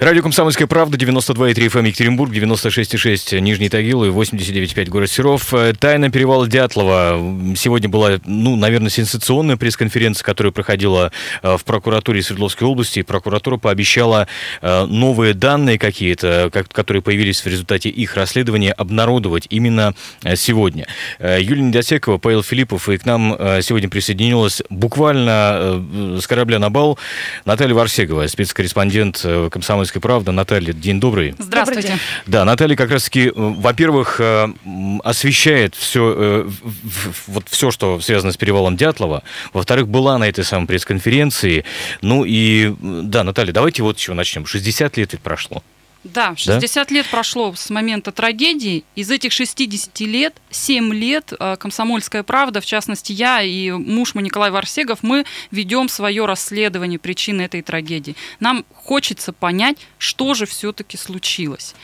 Радио «Комсомольская правда», 92,3 FM Екатеринбург, 96,6 Нижний Тагил и 89,5 город Серов. Э, Тайна перевала Дятлова. Сегодня была, ну, наверное, сенсационная пресс-конференция, которая проходила э, в прокуратуре Свердловской области. Прокуратура пообещала э, новые данные какие-то, которые появились в результате их расследования, обнародовать именно сегодня. Юлия Недосекова, Павел Филиппов, и к нам сегодня присоединилась буквально с корабля на бал Наталья Варсегова, спецкорреспондент «Комсомольской «Комсомольская правда». Наталья, день добрый. Здравствуйте. Да, Наталья как раз-таки, э, во-первых, э, освещает все, э, вот все, что связано с перевалом Дятлова. Во-вторых, была на этой самой пресс-конференции. Ну и, да, Наталья, давайте вот еще начнем. 60 лет ведь прошло. Да, 60 да? лет прошло с момента трагедии. Из этих 60 лет, 7 лет э, «Комсомольская правда», в частности, я и муж мой Николай Варсегов, мы ведем свое расследование причин этой трагедии. Нам хочется понять, что же все-таки случилось.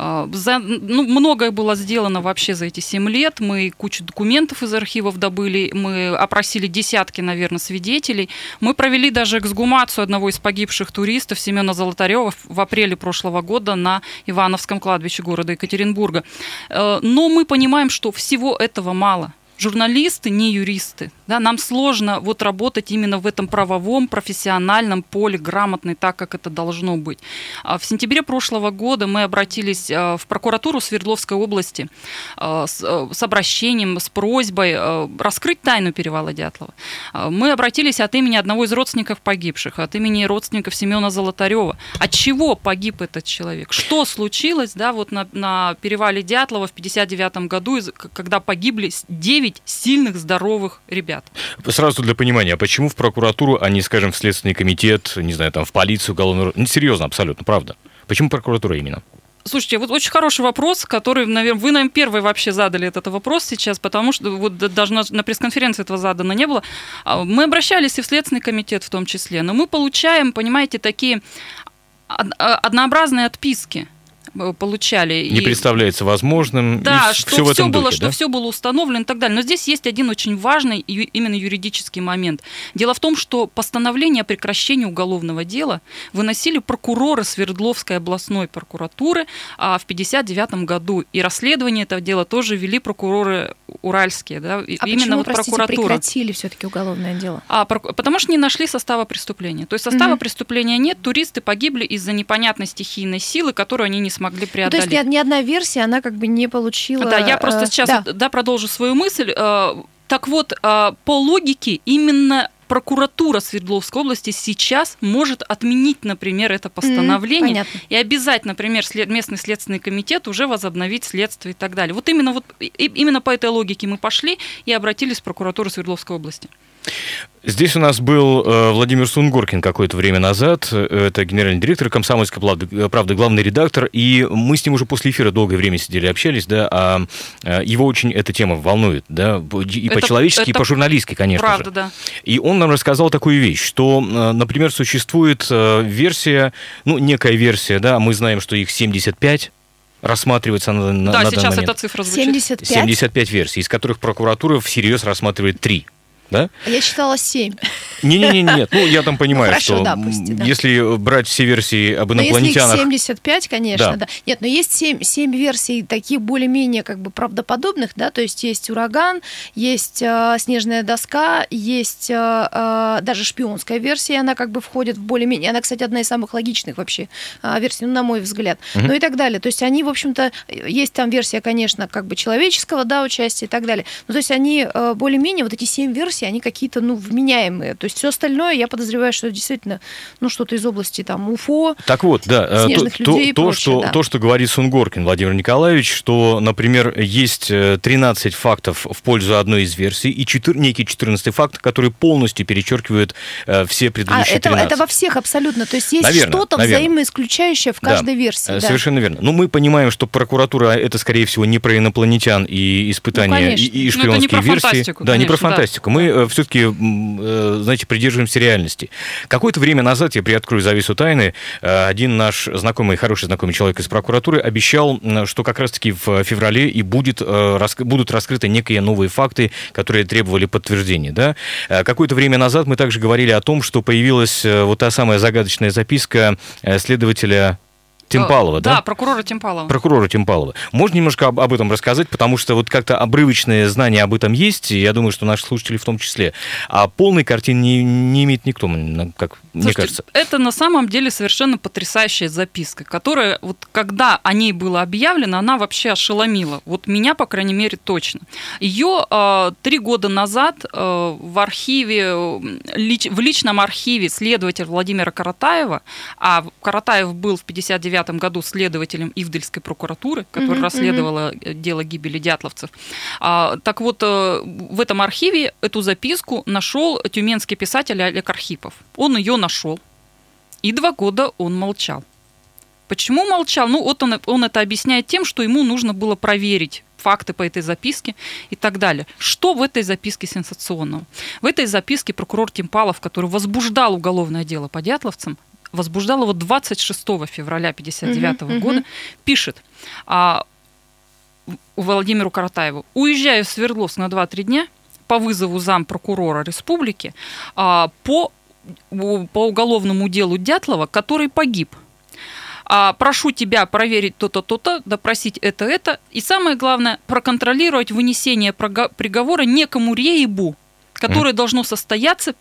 А, за, ну, многое было сделано вообще за эти 7 лет. Мы кучу документов из архивов добыли, мы опросили десятки, наверное, свидетелей. Мы провели даже эксгумацию одного из погибших туристов Семена Золотарева в апреле прошлого года на Ивановском кладбище города Екатеринбурга. Э, но мы понимаем, что всего этого мало журналисты не юристы. Да, нам сложно вот работать именно в этом правовом, профессиональном поле, грамотной, так, как это должно быть. А в сентябре прошлого года мы обратились э, в прокуратуру Свердловской области э, с обращением, с просьбой раскрыть тайну перевала Дятлова. Мы обратились от имени одного из родственников погибших, от имени родственников Семена Золотарева. От чего погиб этот человек? Что случилось да, вот на, на перевале Дятлова в 1959 году, когда погибли 9 9 сильных, здоровых ребят. Сразу для понимания, а почему в прокуратуру, а не, скажем, в Следственный комитет, не знаю, там, в полицию, уголовную... Ну, серьезно, абсолютно, правда. Почему прокуратура именно? Слушайте, вот очень хороший вопрос, который, наверное, вы, наверное, первый вообще задали этот вопрос сейчас, потому что вот даже на, на пресс-конференции этого задано не было. А, мы обращались и в Следственный комитет в том числе, но мы получаем, понимаете, такие однообразные отписки получали. Не и... представляется возможным. Да, что все, все было, духе, что да? все было установлено и так далее. Но здесь есть один очень важный именно юридический момент. Дело в том, что постановление о прекращении уголовного дела выносили прокуроры Свердловской областной прокуратуры а в 1959 году. И расследование этого дела тоже вели прокуроры уральские. Да, а именно почему, вот простите, прокуратура. прекратили все-таки уголовное дело? А, потому что не нашли состава преступления. То есть состава угу. преступления нет, туристы погибли из-за непонятной стихийной силы, которую они не смогли преодолеть. Ну, то есть ни, ни одна версия, она как бы не получила... Да, я просто э, сейчас да. да, продолжу свою мысль. Э, так вот, э, по логике именно прокуратура Свердловской области сейчас может отменить, например, это постановление mm, и обязать, например, след, местный следственный комитет уже возобновить следствие и так далее. Вот именно, вот, именно по этой логике мы пошли и обратились в прокуратуру Свердловской области. Здесь у нас был э, Владимир Сунгоркин какое-то время назад. Это генеральный директор «Комсомольской правды», э, правды, главный редактор. И мы с ним уже после эфира долгое время сидели, общались, да, а э, его очень эта тема волнует, да, и по-человечески, и по-журналистски, конечно правда, же. да. И он нам рассказал такую вещь, что, например, существует версия, ну, некая версия, да, мы знаем, что их 75, рассматривается на, на, да, на сейчас эта цифра звучит. 75? 75 версий, из которых прокуратура всерьез рассматривает три да? Я читала 7. Не-не-не, нет. Ну, я там понимаю, ну, что да, пусть, да. если брать все версии об инопланетянах... Но если их 75, конечно, да. да. Нет, но есть 7, 7 версий таких более-менее как бы правдоподобных, да, то есть есть ураган, есть э, снежная доска, есть э, э, даже шпионская версия, она как бы входит в более-менее... Она, кстати, одна из самых логичных вообще э, версий, ну, на мой взгляд. Угу. Ну и так далее. То есть они, в общем-то, есть там версия, конечно, как бы человеческого, да, участия и так далее. Ну, то есть они э, более-менее, вот эти 7 версий, версии, они какие-то, ну, вменяемые. То есть все остальное, я подозреваю, что действительно, ну, что-то из области там УФО, Так вот, да, э, снежных то, людей то, то, прочее, что, да. то, что говорит Сунгоркин Владимир Николаевич, что, например, есть 13 э, фактов в пользу одной из версий и 4, некий 14 факт, который полностью перечеркивает э, все предыдущие а, это, 13. это во всех абсолютно. То есть есть что-то взаимоисключающее в каждой да, версии. Да. Совершенно верно. Но мы понимаем, что прокуратура это, скорее всего, не про инопланетян и испытания ну, и, и шпионские ну, не версии. да, не про фантастику. Да. Мы мы все-таки, знаете, придерживаемся реальности. Какое-то время назад, я приоткрою завесу тайны, один наш знакомый, хороший знакомый человек из прокуратуры обещал, что как раз-таки в феврале и будет, будут раскрыты некие новые факты, которые требовали подтверждения. Да? Какое-то время назад мы также говорили о том, что появилась вот та самая загадочная записка следователя Тимпалова, да? Да, прокурора Тимпалова. Прокурора Тимпалова. Можно немножко об, об этом рассказать, потому что вот как-то обрывочные знания об этом есть, и я думаю, что наши слушатели в том числе. А полной картины не, не имеет никто, как Слушайте, мне кажется. Это на самом деле совершенно потрясающая записка, которая вот когда о ней было объявлено, она вообще ошеломила. Вот меня, по крайней мере, точно. Ее э, три года назад э, в архиве, лич, в личном архиве следователя Владимира Каратаева, а Каратаев был в 59 1999 году следователем Ивдельской прокуратуры, которая mm-hmm, расследовала mm-hmm. дело гибели дятловцев. А, так вот, э, в этом архиве эту записку нашел тюменский писатель Олег Архипов. Он ее нашел, и два года он молчал. Почему молчал? Ну, вот он, он это объясняет тем, что ему нужно было проверить факты по этой записке и так далее. Что в этой записке сенсационного? В этой записке прокурор Тимпалов, который возбуждал уголовное дело по дятловцам, возбуждал его 26 февраля 1959 uh-huh, года, uh-huh. пишет а, Владимиру Каратаеву, уезжаю в Свердловск на 2-3 дня по вызову зампрокурора республики а, по, по уголовному делу Дятлова, который погиб. А, прошу тебя проверить то-то, то-то, допросить это, это. И самое главное, проконтролировать вынесение приговора некому рейбу, которое mm. должно состояться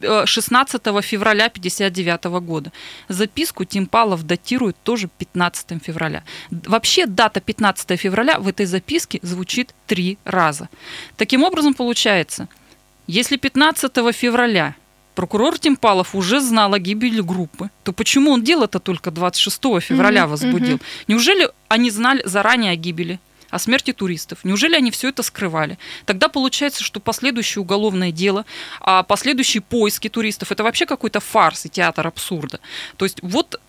16 февраля 1959 года. Записку Тимпалов датирует тоже 15 февраля. Вообще дата 15 февраля в этой записке звучит три раза. Таким образом, получается, если 15 февраля прокурор Тимпалов уже знал о гибели группы, то почему он дело-то только 26 февраля возбудил? Неужели они знали заранее о гибели? О смерти туристов. Неужели они все это скрывали? Тогда получается, что последующее уголовное дело, а последующие поиски туристов, это вообще какой-то фарс и театр абсурда. То есть вот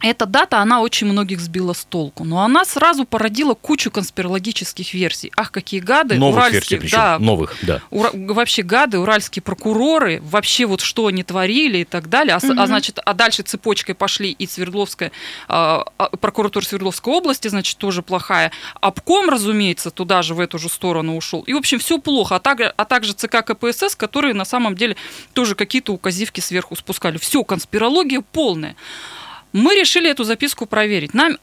эта дата, она очень многих сбила с толку. Но она сразу породила кучу конспирологических версий. Ах, какие гады. Новых уральские, версий, да, новых, да. Ура, вообще гады, уральские прокуроры, вообще вот что они творили и так далее. А, угу. а значит, а дальше цепочкой пошли и Свердловская, а, а, прокуратура Свердловской области, значит, тоже плохая. Обком, разумеется, туда же, в эту же сторону ушел. И, в общем, все плохо. А, так, а также ЦК КПСС, которые на самом деле тоже какие-то указивки сверху спускали. Все, конспирология полная. Мы решили эту записку проверить. Нам,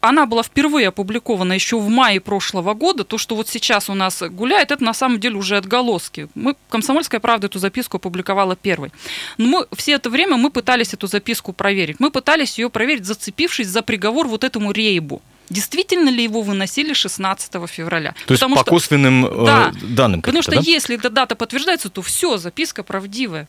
она была впервые опубликована еще в мае прошлого года. То, что вот сейчас у нас гуляет, это на самом деле уже отголоски. Мы, «Комсомольская правда» эту записку опубликовала первой. Но мы, все это время мы пытались эту записку проверить. Мы пытались ее проверить, зацепившись за приговор вот этому рейбу действительно ли его выносили 16 февраля. То потому есть по что, косвенным э, да, данным. Потому что да? если эта дата подтверждается, то все, записка правдивая.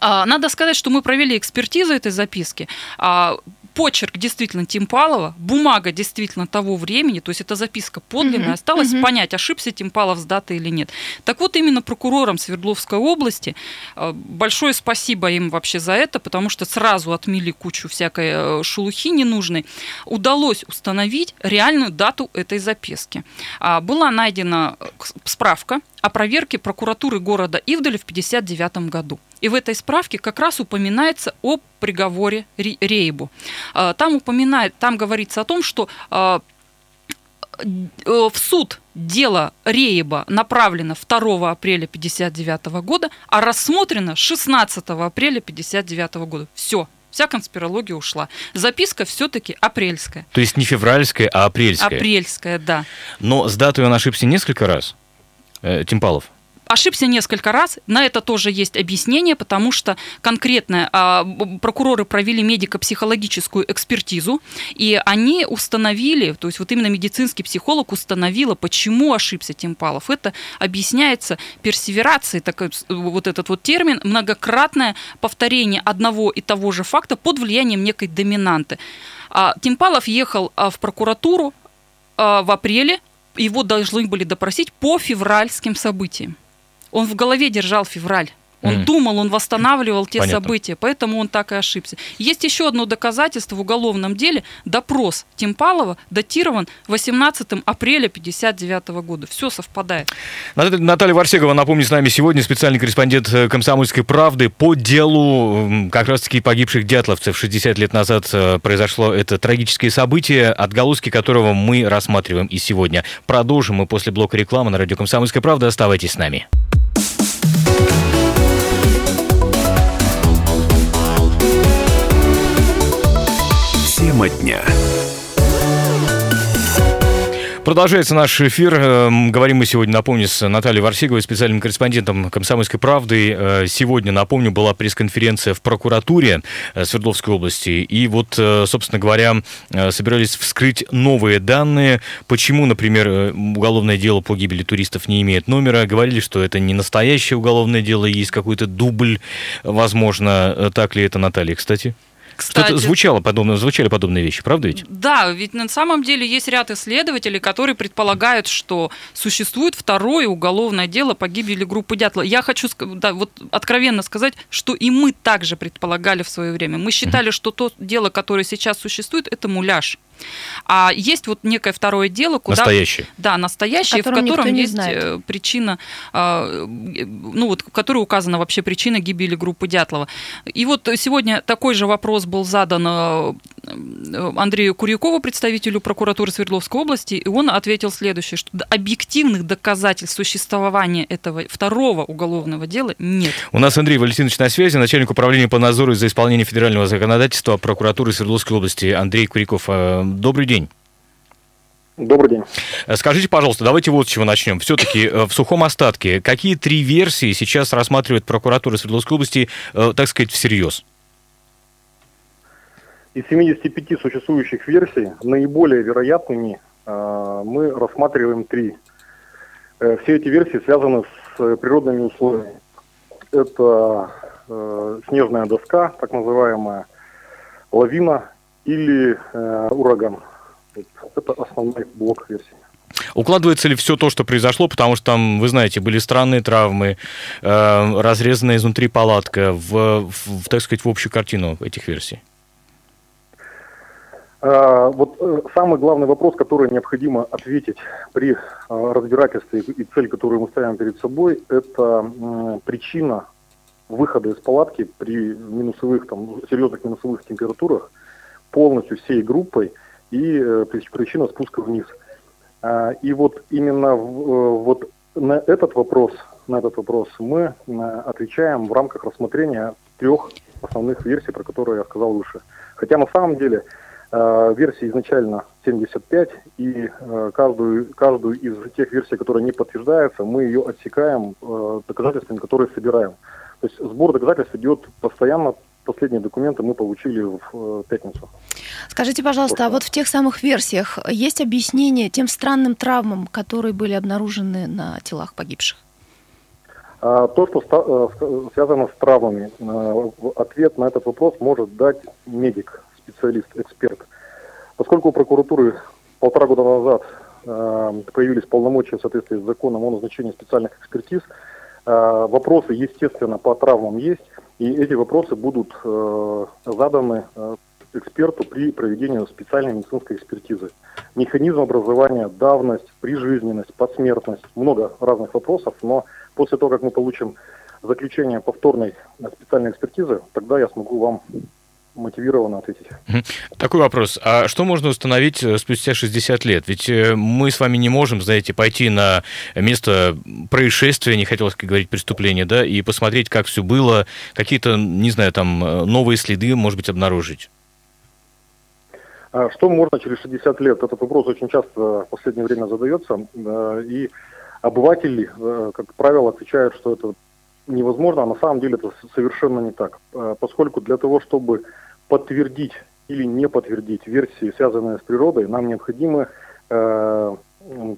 А, надо сказать, что мы провели экспертизу этой записки. А, почерк действительно Тимпалова, бумага действительно того времени, то есть это записка подлинная, mm-hmm. осталось mm-hmm. понять, ошибся Тимпалов с датой или нет. Так вот, именно прокурорам Свердловской области а, большое спасибо им вообще за это, потому что сразу отмели кучу всякой э, шелухи ненужной. Удалось установить реальную дату этой записки. Была найдена э, справка о проверке прокуратуры города Ивдаля в 1959 году. И в этой справке как раз упоминается о приговоре Рейбу. А, там упоминает, там говорится о том, что а, э, в суд дело Рейба направлено 2 апреля 1959 года, а рассмотрено 16 апреля 1959 года. Все, вся конспирология ушла. Записка все-таки апрельская. То есть не февральская, а апрельская. Апрельская, да. Но с датой он ошибся несколько раз, Тимпалов ошибся несколько раз. На это тоже есть объяснение, потому что конкретно а, прокуроры провели медико-психологическую экспертизу, и они установили, то есть вот именно медицинский психолог установила, почему ошибся Тимпалов. Это объясняется персеверацией, такой, вот этот вот термин, многократное повторение одного и того же факта под влиянием некой доминанты. А, Тимпалов ехал а, в прокуратуру а, в апреле, его должны были допросить по февральским событиям. Он в голове держал февраль. Он mm. думал, он восстанавливал те Понятно. события, поэтому он так и ошибся. Есть еще одно доказательство в уголовном деле. Допрос Тимпалова датирован 18 апреля 59 года. Все совпадает. Наталья Варсегова, напомню, с нами сегодня специальный корреспондент э, «Комсомольской правды» по делу как раз-таки погибших дятловцев. 60 лет назад э, произошло это трагическое событие, отголоски которого мы рассматриваем и сегодня. Продолжим мы после блока рекламы на радио «Комсомольская правда». Оставайтесь с нами. Тема дня. Продолжается наш эфир. Эм, говорим мы сегодня, напомню, с Натальей Варсиговой, специальным корреспондентом «Комсомольской правды». Э, сегодня, напомню, была пресс-конференция в прокуратуре э, Свердловской области. И вот, э, собственно говоря, собирались вскрыть новые данные. Почему, например, уголовное дело по гибели туристов не имеет номера. Говорили, что это не настоящее уголовное дело, есть какой-то дубль. Возможно, так ли это, Наталья, кстати? Кстати, звучало подобно, звучали подобные вещи, правда ведь? Да, ведь на самом деле есть ряд исследователей, которые предполагают, что существует второе уголовное дело по гибели группы Дятла. Я хочу да, вот откровенно сказать, что и мы также предполагали в свое время. Мы считали, mm-hmm. что то дело, которое сейчас существует, это муляж. А есть вот некое второе дело, куда... Настоящее. Да, настоящее, в котором есть знает. Э, причина, а, ну вот, в которой указана вообще причина гибели группы Дятлова. И вот сегодня такой же вопрос был задан э, Андрею Курякову, представителю прокуратуры Свердловской области, и он ответил следующее, что объективных доказательств существования этого второго уголовного дела нет. У нас Андрей Валентинович на связи, начальник управления по надзору за исполнением федерального законодательства прокуратуры Свердловской области Андрей Куряков. Э, добрый день. Добрый день. Скажите, пожалуйста, давайте вот с чего начнем. Все-таки э, в сухом остатке, какие три версии сейчас рассматривает прокуратура Свердловской области, э, так сказать, всерьез? Из 75 существующих версий наиболее вероятными э, мы рассматриваем три. Все эти версии связаны с природными условиями. Это снежная доска, так называемая, лавина или э, ураган. Это основной блок версии. Укладывается ли все то, что произошло, потому что там, вы знаете, были странные травмы, э, разрезанная изнутри палатка, в, в, так сказать, в общую картину этих версий? А, вот э, самый главный вопрос, который необходимо ответить при э, разбирательстве и цель, которую мы ставим перед собой, это причина выхода из палатки при минусовых, там, серьезных минусовых температурах – полностью всей группой и э, причина спуска вниз. А, и вот именно э, вот на этот вопрос, на этот вопрос мы отвечаем в рамках рассмотрения трех основных версий, про которые я сказал выше. Хотя на самом деле версии изначально 75, и каждую, каждую из тех версий, которая не подтверждается, мы ее отсекаем доказательствами, которые собираем. То есть сбор доказательств идет постоянно последние документы мы получили в э, пятницу. Скажите, пожалуйста, а вот в тех самых версиях есть объяснение тем странным травмам, которые были обнаружены на телах погибших? А, то, что э, связано с травмами, э, ответ на этот вопрос может дать медик, специалист, эксперт. Поскольку у прокуратуры полтора года назад появились полномочия в соответствии с законом о назначении специальных экспертиз, вопросы, естественно, по травмам есть, и эти вопросы будут э, заданы э, эксперту при проведении специальной медицинской экспертизы. Механизм образования, давность, прижизненность, посмертность, много разных вопросов, но после того, как мы получим заключение повторной специальной экспертизы, тогда я смогу вам мотивированно ответить. Такой вопрос. А что можно установить э, спустя 60 лет? Ведь э, мы с вами не можем, знаете, пойти на место происшествия, не хотелось говорить преступления, да, и посмотреть, как все было, какие-то, не знаю, там, э, новые следы, может быть, обнаружить. А что можно через 60 лет? Этот вопрос очень часто в последнее время задается. И обыватели, как правило, отвечают, что это невозможно, а на самом деле это совершенно не так. Поскольку для того, чтобы подтвердить или не подтвердить версии, связанные с природой, нам необходимы э,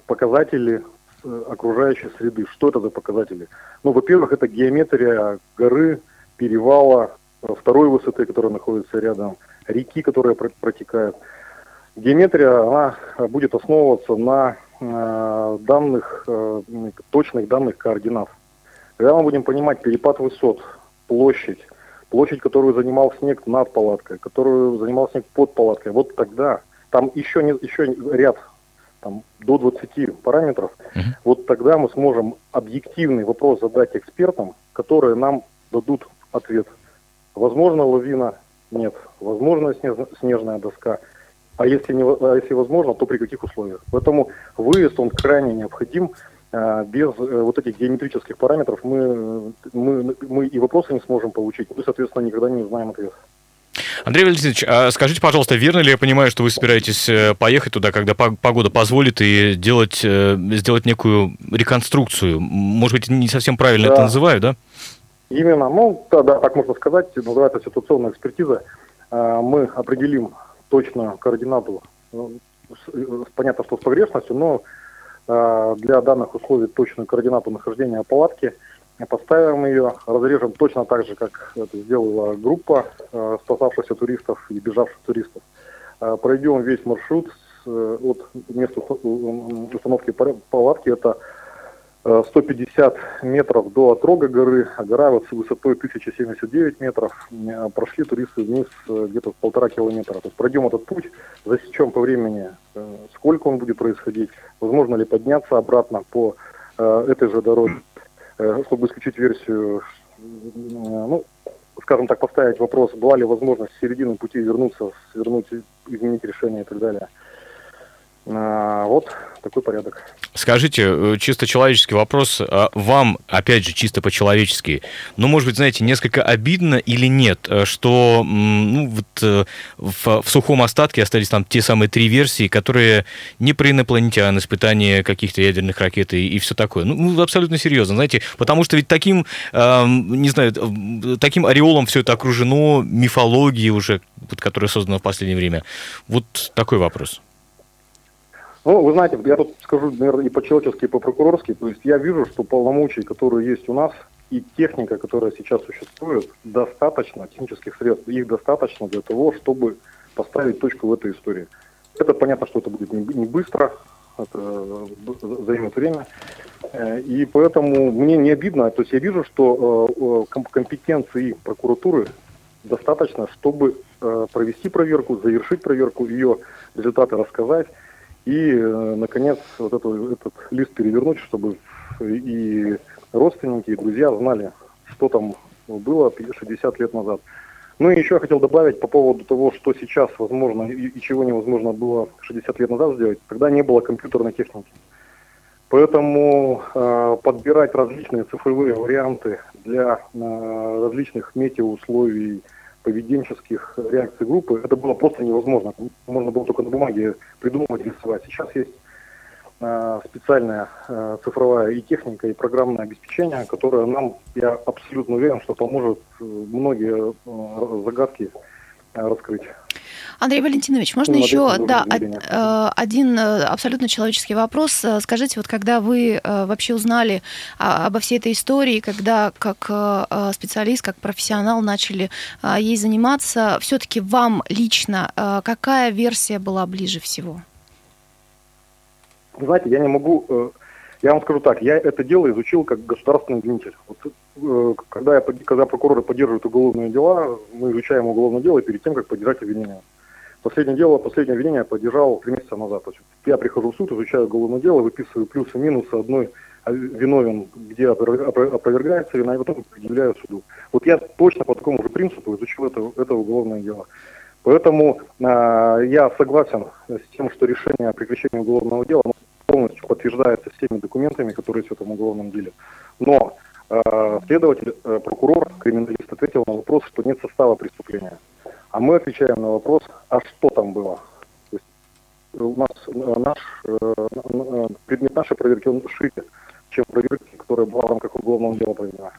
показатели э, окружающей среды. Что это за показатели? Ну, во-первых, это геометрия горы, перевала, э, второй высоты, которая находится рядом, реки, которая протекает. Геометрия она будет основываться на э, данных, э, точных данных координат. Когда мы будем понимать перепад высот, площадь, площадь, которую занимал снег над палаткой, которую занимал снег под палаткой, вот тогда там еще, не, еще ряд там, до 20 параметров, uh-huh. вот тогда мы сможем объективный вопрос задать экспертам, которые нам дадут ответ. Возможно лавина? Нет. Возможно снежная доска? А если, не, а если возможно, то при каких условиях? Поэтому выезд, он крайне необходим. А, без э, вот этих геометрических параметров мы, мы, мы и вопросы не сможем получить, мы, соответственно, никогда не узнаем ответ. Андрей Валентинович, а скажите, пожалуйста, верно ли я понимаю, что вы собираетесь э, поехать туда, когда погода позволит, и делать, э, сделать некую реконструкцию? Может быть, не совсем правильно да. это называю, да? Именно, ну, да, да, так можно сказать, называется ситуационная экспертиза. А, мы определим точную координату, ну, понятно, что с погрешностью, но для данных условий точную координату нахождения палатки – Поставим ее, разрежем точно так же, как это сделала группа э, спасавшихся туристов и бежавших туристов. Э, пройдем весь маршрут э, от места установки палатки. Это 150 метров до отрога горы, а гора вот с высотой 1079 метров. Прошли туристы вниз где-то полтора километра. То есть пройдем этот путь, засечем по времени, сколько он будет происходить, возможно ли подняться обратно по этой же дороге. Э, чтобы исключить версию, ну, скажем так, поставить вопрос, была ли возможность в середину пути вернуться, свернуть, изменить решение и так далее. А, вот такой порядок. Скажите, э, чисто человеческий вопрос. А вам, опять же, чисто по-человечески, ну, может быть, знаете, несколько обидно или нет, э, что ну, вот, э, в, в сухом остатке остались там те самые три версии, которые не про инопланетян, испытания каких-то ядерных ракет и, и все такое. Ну, ну, абсолютно серьезно, знаете, потому что ведь таким, э, не знаю, таким ореолом все это окружено мифологией уже, вот, которая создана в последнее время. Вот такой вопрос. Ну, вы знаете, я тут скажу, наверное, и по-человечески, и по-прокурорски. То есть я вижу, что полномочий, которые есть у нас, и техника, которая сейчас существует, достаточно, технических средств, их достаточно для того, чтобы поставить точку в этой истории. Это понятно, что это будет не быстро, это займет время. Э, и поэтому мне не обидно, то есть я вижу, что э, компетенции прокуратуры достаточно, чтобы э, провести проверку, завершить проверку, ее результаты рассказать и, э, наконец, вот это, этот лист перевернуть, чтобы и родственники, и друзья знали, что там было 60 лет назад. Ну и еще я хотел добавить по поводу того, что сейчас возможно и, и чего невозможно было 60 лет назад сделать. Тогда не было компьютерной техники. Поэтому э, подбирать различные цифровые варианты для э, различных метеоусловий, поведенческих реакций группы, это было просто невозможно. Можно было только на бумаге придумывать, рисовать. Сейчас есть э, специальная э, цифровая и техника, и программное обеспечение, которое нам, я абсолютно уверен, что поможет э, многие э, загадки раскрыть. Андрей Валентинович, можно ну, еще да, э, один э, абсолютно человеческий вопрос. Э, скажите, вот когда вы вообще узнали обо всей этой истории, когда как специалист, как профессионал начали ей заниматься, все-таки вам лично какая версия была ближе всего? Знаете, я не могу я вам скажу так, я это дело изучил как государственный обвинитель. Вот, когда, я, когда прокуроры поддерживают уголовные дела, мы изучаем уголовное дело перед тем, как поддержать обвинение. Последнее дело, последнее обвинение я поддержал три месяца назад. То есть я прихожу в суд, изучаю уголовное дело, выписываю плюсы и минусы одной виновен, где опровергается вина, и потом предъявляю суду. Вот я точно по такому же принципу изучил это, это уголовное дело. Поэтому э, я согласен с тем, что решение о прекращении уголовного дела полностью подтверждается всеми документами, которые есть в этом уголовном деле. Но э, следователь, э, прокурор, криминалист ответил на вопрос, что нет состава преступления. А мы отвечаем на вопрос, а что там было? То есть у нас э, наш, э, э, предмет нашей проверки он шире, чем проверки, которая была в рамках уголовного дела проведена.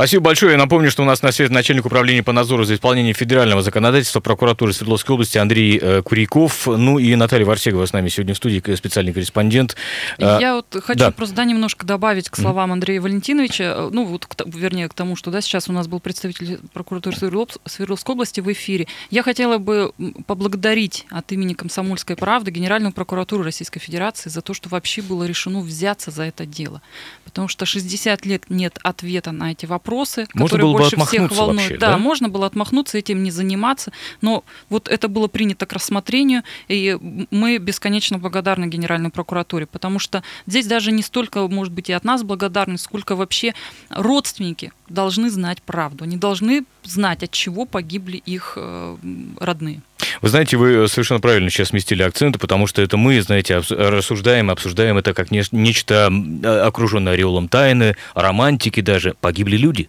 Спасибо большое. Я напомню, что у нас на связи начальник управления по надзору за исполнением федерального законодательства прокуратуры Свердловской области Андрей э, Куряков. Ну и Наталья Варсегова с нами сегодня в студии, специальный корреспондент. А, Я вот хочу да. просто да, немножко добавить к словам Андрея Валентиновича, э, ну вот, к, вернее, к тому, что да, сейчас у нас был представитель прокуратуры Свердловской области в эфире. Я хотела бы поблагодарить от имени «Комсомольской правды» Генеральную прокуратуру Российской Федерации за то, что вообще было решено взяться за это дело. Потому что 60 лет нет ответа на эти вопросы можно которые больше всех волнуют. Вообще, да, да, можно было отмахнуться, этим не заниматься, но вот это было принято к рассмотрению, и мы бесконечно благодарны Генеральной прокуратуре, потому что здесь даже не столько, может быть, и от нас благодарность, сколько вообще родственники должны знать правду, они должны знать, от чего погибли их э, родные. Вы знаете, вы совершенно правильно сейчас сместили акценты, потому что это мы, знаете, рассуждаем, обсуждаем это как нечто окруженное ореолом тайны, романтики даже. Погибли люди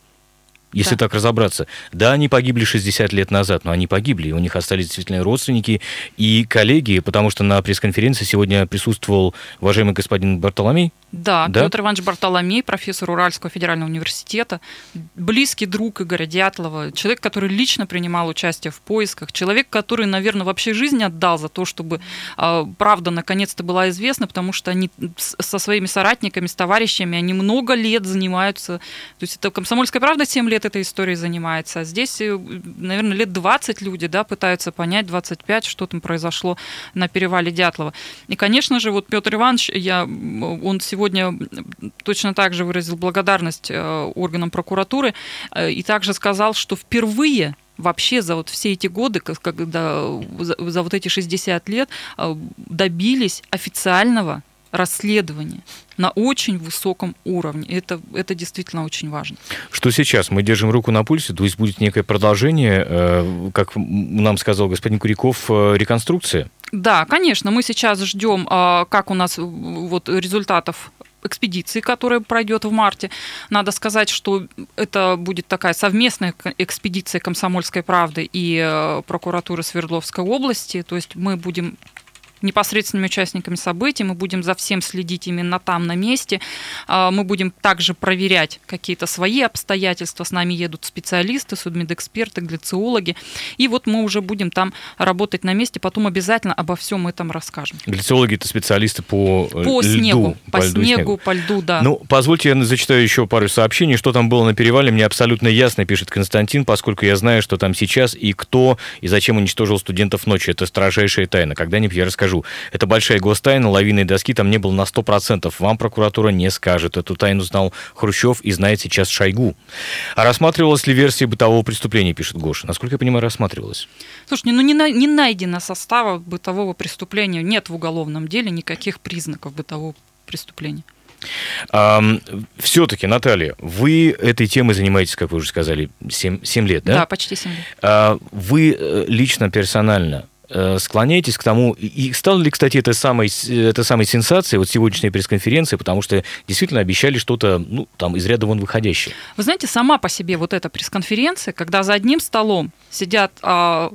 если да. так разобраться. Да, они погибли 60 лет назад, но они погибли, у них остались действительно родственники и коллеги, потому что на пресс-конференции сегодня присутствовал уважаемый господин Бартоломей. Да, да, Петр Иванович Бартоломей, профессор Уральского федерального университета, близкий друг Игоря Дятлова, человек, который лично принимал участие в поисках, человек, который, наверное, вообще жизнь отдал за то, чтобы э, правда наконец-то была известна, потому что они со своими соратниками, с товарищами, они много лет занимаются, то есть это комсомольская правда 7 лет этой историей занимается. А здесь, э, наверное, лет 20 люди да, пытаются понять, 25, что там произошло на перевале Дятлова. И, конечно же, вот Петр Иванович, я, он сегодня точно так же выразил благодарность э, органам прокуратуры э, и также сказал, что впервые вообще за вот все эти годы, когда за, за вот эти 60 лет добились официального расследования на очень высоком уровне. Это, это действительно очень важно. Что сейчас? Мы держим руку на пульсе, то есть будет некое продолжение, э, как нам сказал господин Куряков, э, реконструкция? Да, конечно. Мы сейчас ждем, э, как у нас вот результатов экспедиции, которая пройдет в марте. Надо сказать, что это будет такая совместная экспедиция Комсомольской правды и прокуратуры Свердловской области. То есть мы будем непосредственными участниками событий, мы будем за всем следить именно там, на месте. А, мы будем также проверять какие-то свои обстоятельства. С нами едут специалисты, судмедэксперты, глициологи. И вот мы уже будем там работать на месте, потом обязательно обо всем этом расскажем. Глициологи – это специалисты по, э, по льду, снегу, по, по льду, снегу, снегу, по льду, да. Ну, позвольте, я зачитаю еще пару сообщений. Что там было на перевале, мне абсолютно ясно, пишет Константин, поскольку я знаю, что там сейчас и кто, и зачем уничтожил студентов ночью. Это строжайшая тайна. Когда-нибудь я расскажу скажу. Это большая гостайна, лавиной доски там не было на 100%. Вам прокуратура не скажет. Эту тайну знал Хрущев и знает сейчас Шойгу. А рассматривалась ли версия бытового преступления, пишет Гоша? Насколько я понимаю, рассматривалась. Слушай, ну не, на, не найдено состава бытового преступления. Нет в уголовном деле никаких признаков бытового преступления. Все-таки, Наталья, вы этой темой занимаетесь, как вы уже сказали, 7, 7 лет, да? Да, почти 7 лет. А вы э, лично, персонально склоняетесь к тому, и стало ли, кстати, это самой, это самой сенсацией, вот сегодняшняя пресс-конференция, потому что действительно обещали что-то, ну, там, из ряда вон выходящее. Вы знаете, сама по себе вот эта пресс-конференция, когда за одним столом сидят а,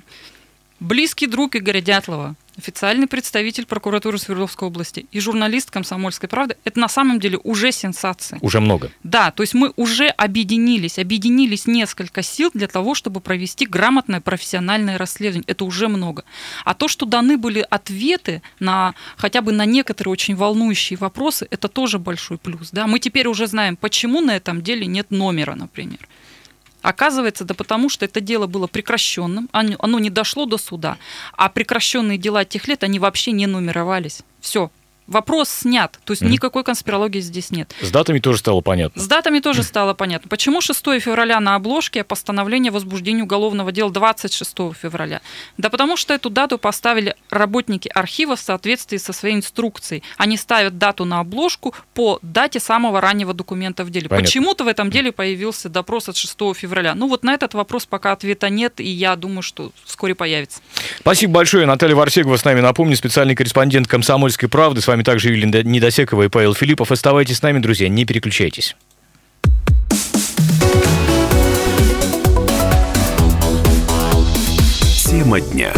близкий друг Игоря Дятлова, официальный представитель прокуратуры Свердловской области и журналист «Комсомольской правды», это на самом деле уже сенсация. Уже много. Да, то есть мы уже объединились, объединились несколько сил для того, чтобы провести грамотное профессиональное расследование. Это уже много. А то, что даны были ответы на хотя бы на некоторые очень волнующие вопросы, это тоже большой плюс. Да? Мы теперь уже знаем, почему на этом деле нет номера, например. Оказывается, да потому что это дело было прекращенным, оно не дошло до суда, а прекращенные дела тех лет, они вообще не нумеровались. Все, вопрос снят. То есть mm. никакой конспирологии здесь нет. С датами тоже стало понятно. С датами тоже стало понятно. Почему 6 февраля на обложке, постановление о возбуждении уголовного дела 26 февраля? Да потому что эту дату поставили работники архива в соответствии со своей инструкцией. Они ставят дату на обложку по дате самого раннего документа в деле. Понятно. Почему-то в этом деле появился допрос от 6 февраля. Ну вот на этот вопрос пока ответа нет, и я думаю, что вскоре появится. Спасибо большое. Наталья Варсегова с нами, напомню, специальный корреспондент «Комсомольской правды». С вами также Юлия Недосекова и Павел Филиппов. Оставайтесь с нами, друзья, не переключайтесь. Тема дня.